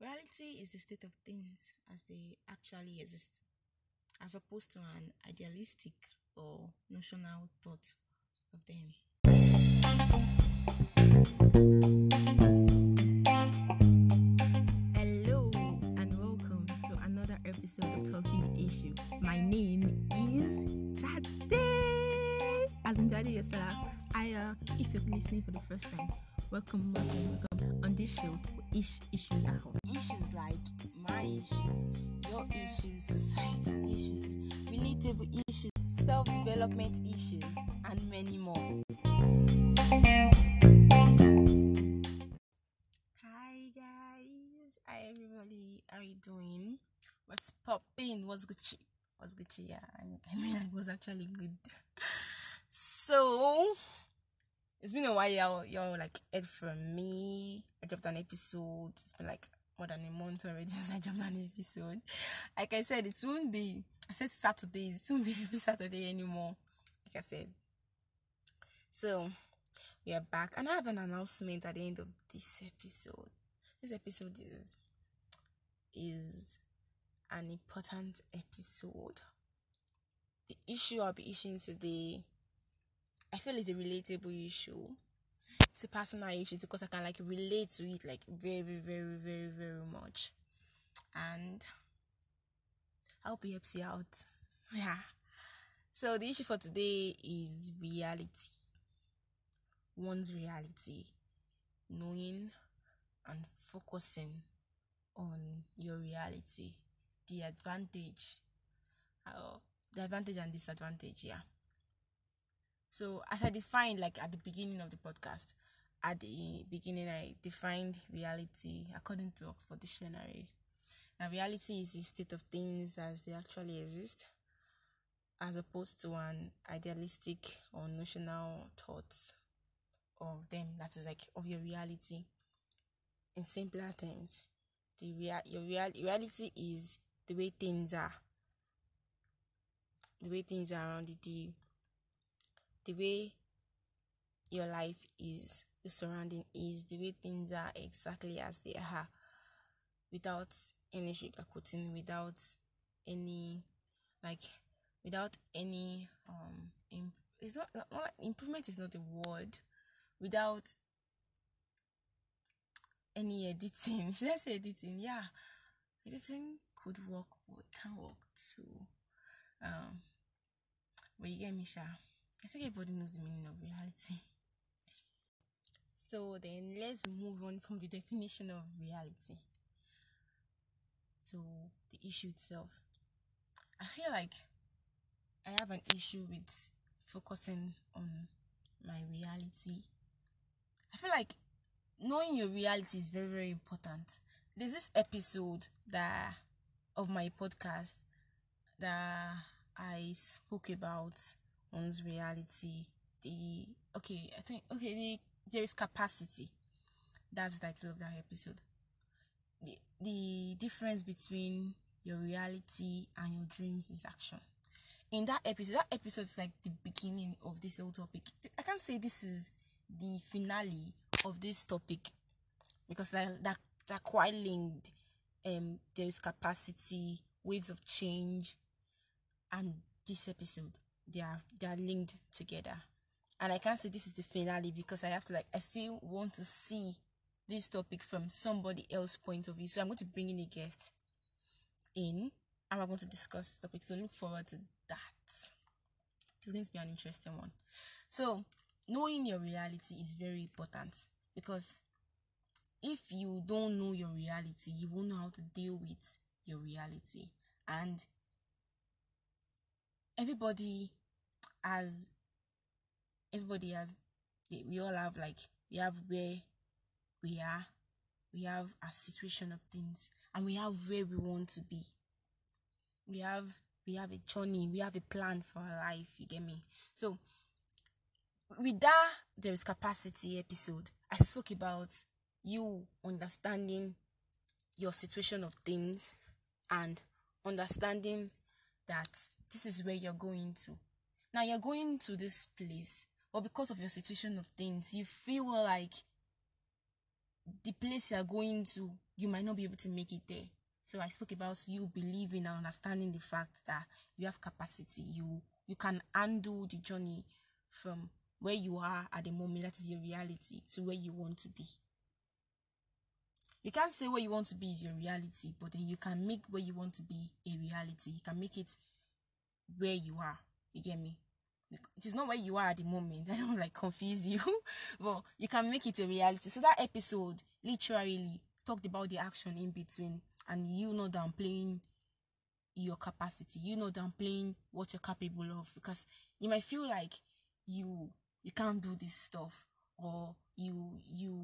Reality is the state of things as they actually exist, as opposed to an idealistic or notional thought of them. Hello and welcome to another episode of Talking Issue. My name is Jade. As in Jade Yesala. I uh if you're listening for the first time, welcome, welcome, welcome. On this show, ish issues are hot. Issues like my issues, your issues, society issues, relatable issues, self-development issues, and many more. Hi guys, hi everybody, how you doing? What's popping? What's Gucci? What's Gucci? Yeah, I mean, I mean, it was actually good. So, it's been a while y'all, like heard from me. I dropped an episode. It's been like more than a month already since I dropped an episode. Like I said, it won't be. I said Saturdays. It won't be every Saturday anymore. Like I said. So we are back, and I have an announcement at the end of this episode. This episode is is an important episode. The issue I'll be issuing today I feel it's a relatable issue. It's a personal issue because I can like relate to it like very, very, very, very much. And I hope it helps you out. Yeah. So the issue for today is reality. One's reality. Knowing and focusing on your reality. The advantage. Uh, the advantage and disadvantage, yeah. So, as I defined, like at the beginning of the podcast, at the beginning, I defined reality according to Oxford Dictionary. Now, reality is the state of things as they actually exist, as opposed to an idealistic or notional thoughts of them. That is like of your reality. In simpler terms, the real your real reality is the way things are. The way things are around it, the the way your life is, the surrounding is, the way things are exactly as they are, without any sugarcoating, without any like, without any um, imp- it's not, not improvement is not a word, without any editing. Should I say editing? Yeah, editing could work, but it can work too. Um, but you get me. I think everybody knows the meaning of reality. So then let's move on from the definition of reality to the issue itself. I feel like I have an issue with focusing on my reality. I feel like knowing your reality is very, very important. There's this episode that of my podcast that I spoke about one's reality. The okay, I think okay, the there is capacity. That's the title of that episode. The the difference between your reality and your dreams is action. In that episode, that episode is like the beginning of this whole topic. I can't say this is the finale of this topic because that that that quite linked. Um, there is capacity, waves of change, and this episode they are they are linked together. And i can't say this is the finale because i have to like i still want to see this topic from somebody else's point of view. So i'm going to bring in a guest in and we're going to discuss the topic. So look forward to that. It's going to be an interesting one. So knowing your reality is very important because if you don't know your reality you won't know how to deal with your reality. And everybody has everybody has we all have like we have where we are. We have a situation of things and we have where we want to be. We have we have a journey we have a plan for our life you get me? So with that there is capacity episode. I spoke about you understanding your situation of things and understanding that this is where you're going to now you're going to this place, but because of your situation of things, you feel like the place you're going to, you might not be able to make it there. So I spoke about you believing and understanding the fact that you have capacity. You you can undo the journey from where you are at the moment, that is your reality, to where you want to be. You can't say where you want to be is your reality, but then you can make where you want to be a reality. You can make it where you are. You get me? It is not where you are at the moment. I don't like confuse you, but you can make it a reality. So that episode literally talked about the action in between, and you know downplaying your capacity. You know downplaying what you're capable of because you might feel like you you can't do this stuff or you you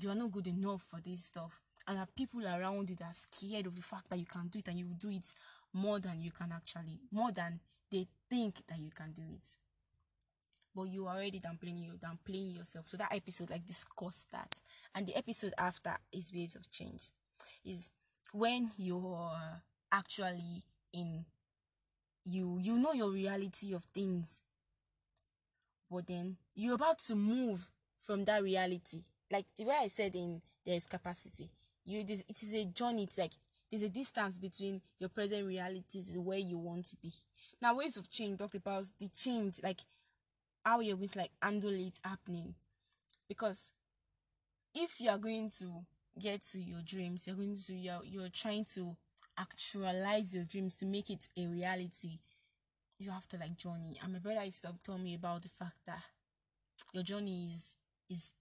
you are not good enough for this stuff and are people around you that are scared of the fact that you can do it and you do it more than you can actually more than they think that you can do it but you already downplaying you downplaying yourself so that episode like discuss that and the episode after is waves of change is when you're actually in you you know your reality of things but then you're about to move from that reality. Like the way I said in there's capacity. You it is, it is a journey. It's like there's a distance between your present reality to where you want to be. Now ways of change talked about the change, like how you're going to like handle it happening. Because if you are going to get to your dreams, you're going to you're you're trying to actualize your dreams to make it a reality you have to like journey. And my brother used to tell me about the fact that your journey is is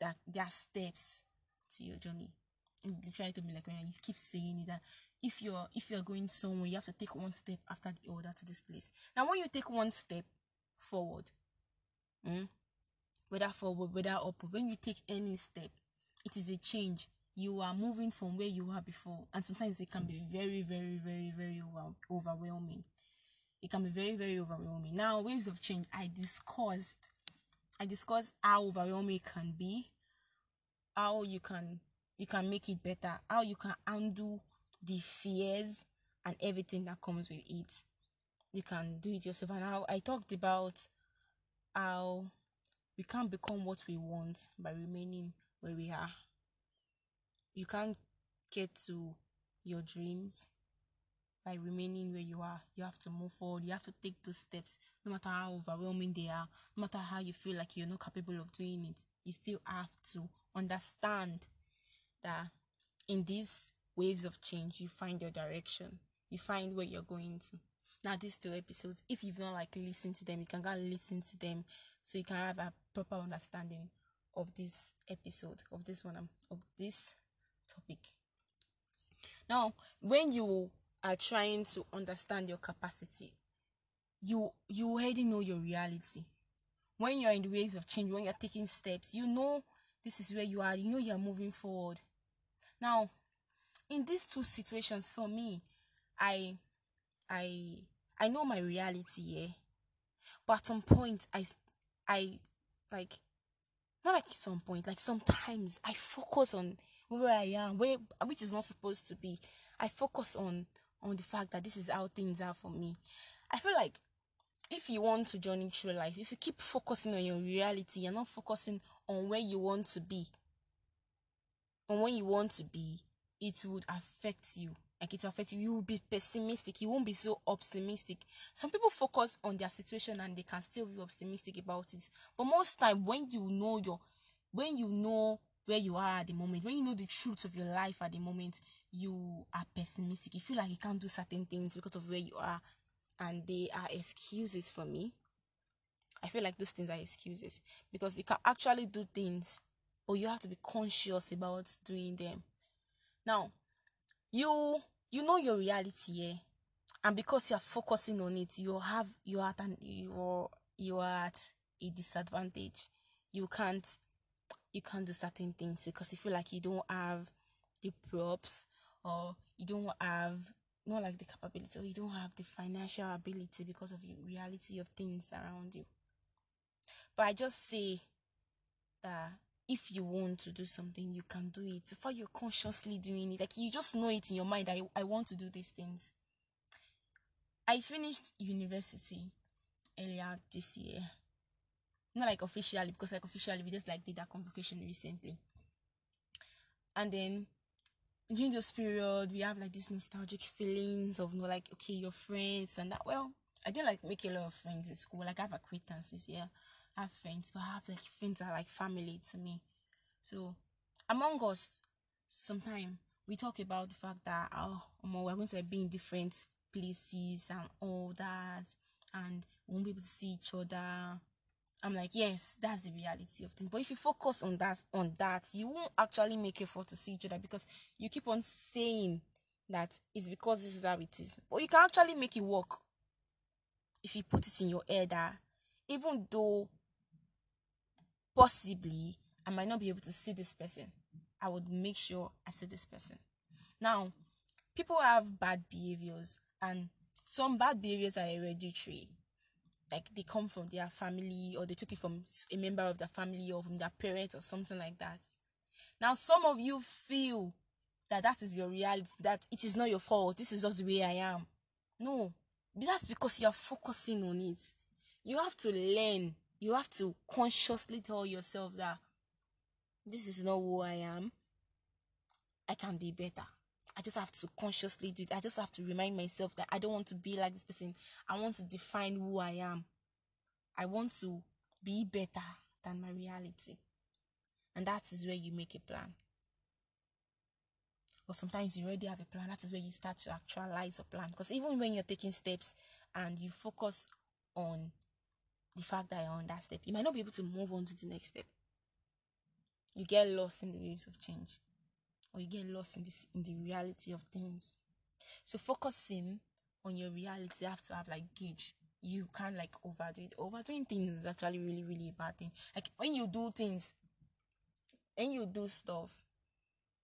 that there are steps to your journey. And try to be like when he keeps saying it that if you're if you're going somewhere, you have to take one step after the other to this place. Now, when you take one step forward, mm, whether forward, whether up, when you take any step, it is a change. You are moving from where you were before, and sometimes it can be very, very, very, very over, overwhelming it can be very very overwhelming now waves of change i discussed i discussed how overwhelming it can be how you can you can make it better how you can undo the fears and everything that comes with it you can do it yourself and how i talked about how we can't become what we want by remaining where we are you can't get to your dreams by remaining where you are. You have to move forward. You have to take those steps, no matter how overwhelming they are, no matter how you feel like you're not capable of doing it. You still have to understand that in these waves of change, you find your direction. You find where you're going to. Now, these two episodes, if you've not like listened to them, you can go listen to them so you can have a proper understanding of this episode, of this one, um, of this topic. Now, when you are trying to understand your capacity, you you already know your reality. When you're in the waves of change, when you're taking steps, you know this is where you are, you know you're moving forward. Now, in these two situations for me, I I I know my reality, yeah. But at some point I I like not like some point, like sometimes I focus on where I am, where which is not supposed to be. I focus on on the fact that this is how things are for me. I feel like if you want to journey through life, if you keep focusing on your reality, you're not focusing on where you want to be, on where you want to be, it would affect you. Like it affect you. You will be pessimistic. You won't be so optimistic. Some people focus on their situation and they can still be optimistic about it. But most time, when you know your, when you know where you are at the moment, when you know the truth of your life at the moment, you are pessimistic. You feel like you can't do certain things because of where you are, and they are excuses for me. I feel like those things are excuses because you can actually do things, but you have to be conscious about doing them. Now, you you know your reality, yeah, and because you are focusing on it, you have you are at you you are at a disadvantage. You can't you can't do certain things because you feel like you don't have the props or you don't have not like the capability or you don't have the financial ability because of the reality of things around you. But I just say that if you want to do something, you can do it. For you're consciously doing it, like you just know it in your mind. I I want to do these things. I finished university earlier this year not like officially because like officially we just like did that convocation recently and then during this period we have like these nostalgic feelings of you know, like okay your friends and that well I didn't like make a lot of friends in school like I have acquaintances yeah have friends but I have like friends that are like family to me so among us sometimes we talk about the fact that oh we're going to be in different places and all that and we won't be able to see each other I'm like, yes, that's the reality of things. But if you focus on that, on that, you won't actually make effort to see each other because you keep on saying that it's because this is how it is. But you can actually make it work if you put it in your head that even though possibly I might not be able to see this person, I would make sure I see this person. Now, people have bad behaviors, and some bad behaviors are hereditary like they come from their family or they took it from a member of their family or from their parents or something like that. Now, some of you feel that that is your reality, that it is not your fault, this is just the way I am. No, that's because you are focusing on it. You have to learn, you have to consciously tell yourself that this is not who I am. I can be better. I just have to consciously do it. I just have to remind myself that I don't want to be like this person. I want to define who I am. I want to be better than my reality. And that is where you make a plan. Or sometimes you already have a plan. That is where you start to actualize a plan. Because even when you're taking steps and you focus on the fact that you're on that step, you might not be able to move on to the next step. You get lost in the waves of change or you get lost in this in the reality of things. So focusing on your reality, you have to have like gauge. You can't like overdo it. Overdoing things is actually really, really a bad thing. Like when you do things, when you do stuff,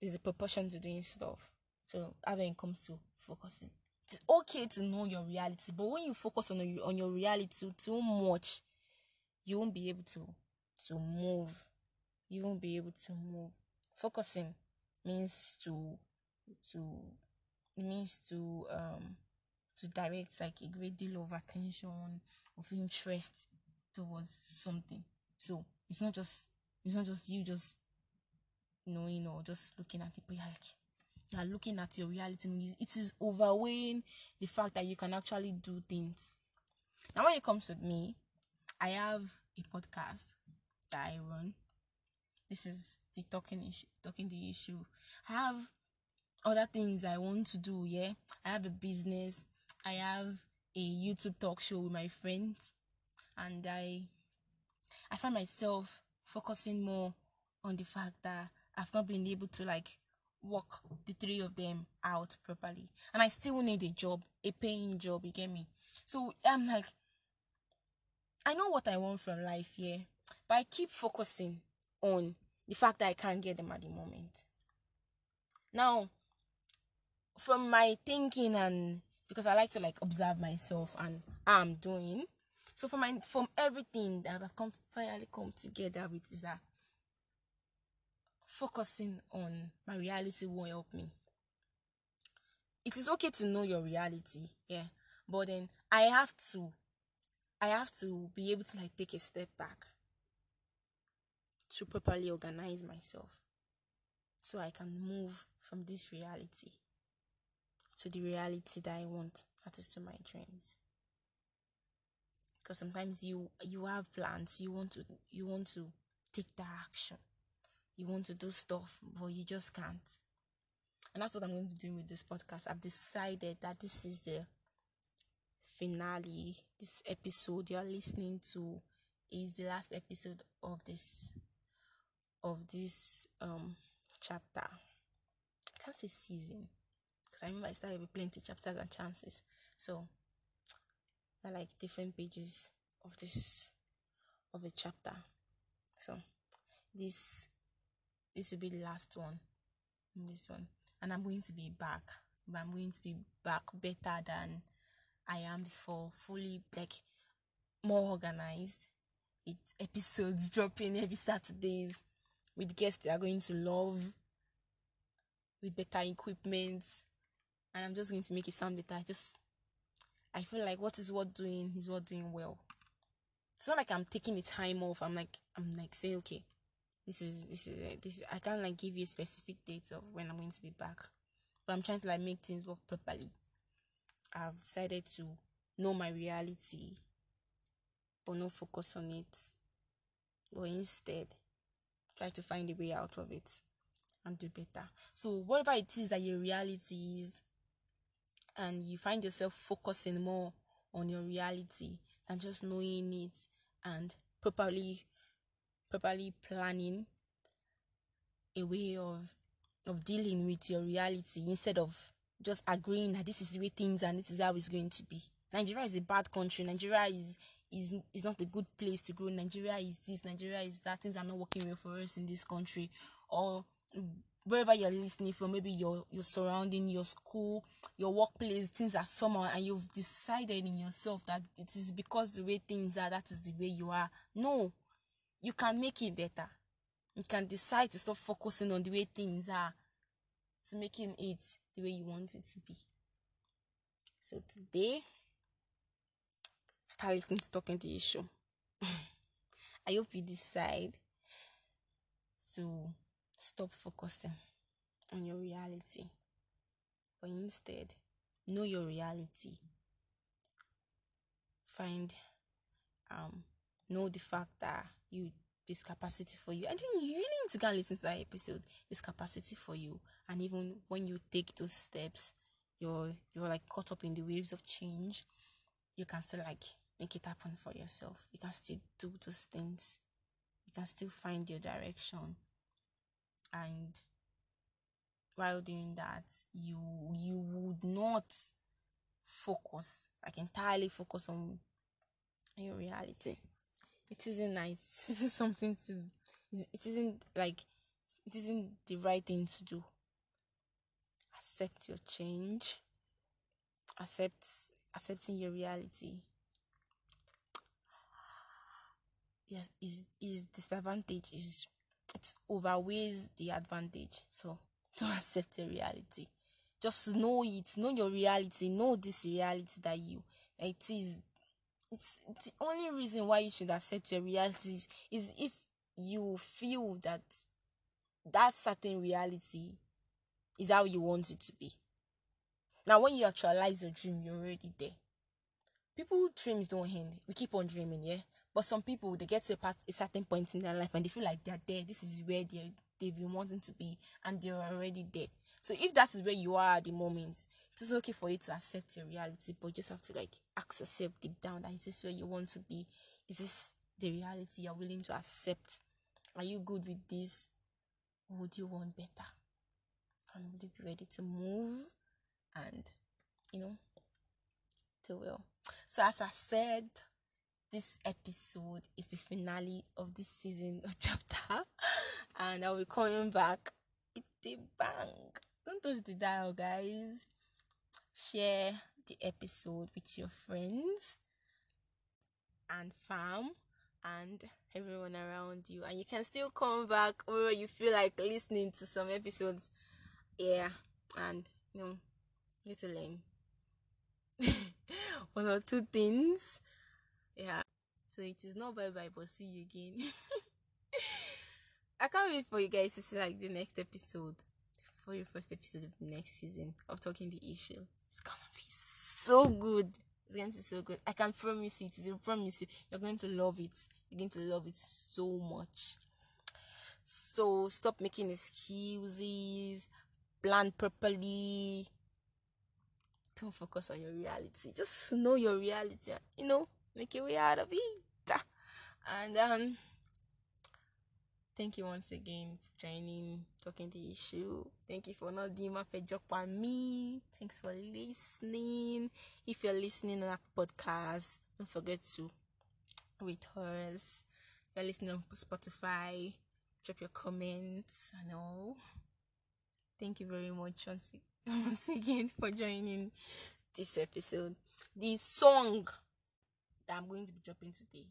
there's a proportion to doing stuff. So having comes to focusing. It's okay to know your reality, but when you focus on your, on your reality too, much, you won't be able to to move. You won't be able to move. Focusing means to to it means to um to direct like a great deal of attention of interest towards something so it's not just it's not just you just knowing or just looking at it but you're looking at your reality it is overweighing the fact that you can actually do things. Now when it comes to me i have a podcast that i run. This is the talking issue talking the issue. I have other things i want to do yeah. I have a business. I have a youtube talk show with my friends. And i i find myself focusing more on the fact that i've not been able to like work the three of them out properly and i still need a job a paying job you get me so i'm like i know what i want from life yeah but i keep focusing on the fact that I can't get them at the moment. Now, from my thinking and because I like to like observe myself and how I'm doing, so from my from everything that I've come finally come together with is that focusing on my reality won't help me. It is okay to know your reality, yeah, but then I have to I have to be able to like take a step back to properly organize myself so I can move from this reality to the reality that I want, that is to my dreams. Because sometimes you you have plans, you want to you want to take the action, you want to do stuff, but you just can't. And that's what I'm going to be doing with this podcast. I've decided that this is the finale. This episode you're listening to is the last episode of this of this um chapter. I can't say season because I remember I started with plenty chapters and chances. So I like different pages of this of a chapter. So this this will be the last one. This one. And I'm going to be back. But I'm going to be back better than I am before, fully like more organized. It episodes dropping every Saturdays with guests they are going to love, with better equipment, and I'm just going to make it sound better. I just I feel like what is what doing is what doing well. It's not like I'm taking the time off. I'm like I'm like saying okay, this is this is eh, this is, I can't like give you a specific date of when I'm going to be back. But I'm trying to like make things work properly. I've decided to know my reality but not focus on it. But instead try to find a way out of it and do better. So whatever it is that your reality is and you find yourself focusing more on your reality than just knowing it and properly properly planning a way of of dealing with your reality instead of just agreeing that this is the way things are and this is how it's going to be. Nigeria is a bad country. Nigeria is is is not a good place to grow. Nigeria is this. Nigeria is that. Things are not working well for us in this country. Or wherever you're listening from, maybe your your surrounding, your school, your workplace, things are somehow, and you've decided in yourself that it is because the way things are, that is the way you are. No, you can make it better. You can decide to stop focusing on the way things are to making it the way you want it to be. So today, after listening to talking to the issue, I hope you decide to stop focusing on your reality, but instead know your reality. Find um know the fact that you this capacity for you. And then you really need to go and listen to that episode. This capacity for you. And even when you take those steps, you're you're like caught up in the waves of change. You can still like make it happen for yourself. You can still do those things. You can still find your direction. And while doing that, you you would not focus, like entirely focus on your reality it isn't nice. It is something to. It isn't like. It isn't the right thing to do. Accept your change. Accept accepting your reality. Yes, is is disadvantage is it overweighs the advantage. So don't accept your reality. Just know it. Know your reality. Know this reality that you it is it's the only reason why you should accept your reality is if you feel that that certain reality is how you want it to be. Now, when you actualize your dream, you're already there. People dreams don't end. We keep on dreaming, yeah. But some people they get to a, part, a certain point in their life and they feel like they're there. This is where they they've been wanting to be, and they're already there. So if that is where you are at the moment, it is okay for you to accept your reality, but you just have to like ask yourself deep down that is this where you want to be? Is this the reality you're willing to accept? Are you good with this? Or would you want better? And would you be ready to move and you know to will? So as I said, this episode is the finale of this season of chapter and I'll be coming back with a bang. Don't touch the dial, guys. Share the episode with your friends and fam and everyone around you. And you can still come back or you feel like listening to some episodes. Yeah, and you know, get to learn one or two things. Yeah. So it is not bye bye, but see you again. I can't wait for you guys to see like the next episode for your first episode of next season of Talking the Issue. It's gonna be so good. It's going to be so good. I can promise it. I promise you, you're going to love it. You're going to love it so much. So stop making excuses. Plan properly. Don't focus on your reality. Just know your reality. You know, make your way out of it. And um Thank you once again for joining, talking the issue. Thank you for not doing my job on me. Thanks for listening. If you're listening on a podcast, don't forget to rate us. If you're listening on Spotify, drop your comments and all. Thank you very much once again for joining this episode. The song that I'm going to be dropping today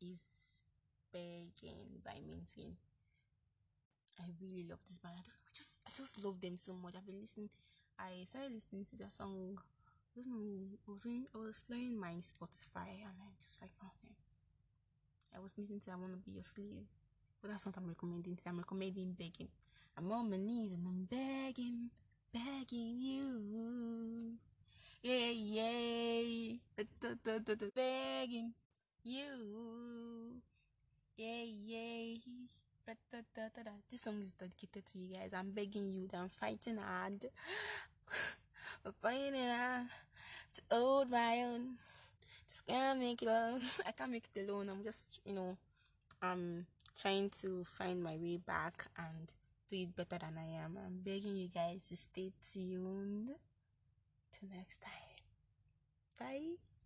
is Begging by Måneskin. I really love this band. I just I just love them so much. I've been listening. I started listening to their song. I don't know. I was doing, I was playing my Spotify and I just like oh, okay. I was listening to I Wanna Be Your Slave. But that's what I'm recommending. I'm recommending begging. I'm on my knees and I'm begging, begging you. Yeah, yeah. Begging you. Yeah, yeah. This song is dedicated to you guys. I'm begging you. that I'm fighting hard. I'm fighting hard to hold my own. Just can't make it alone. I can't make it alone. I'm just, you know, I'm trying to find my way back and do it better than I am. I'm begging you guys to stay tuned. Till next time. Bye.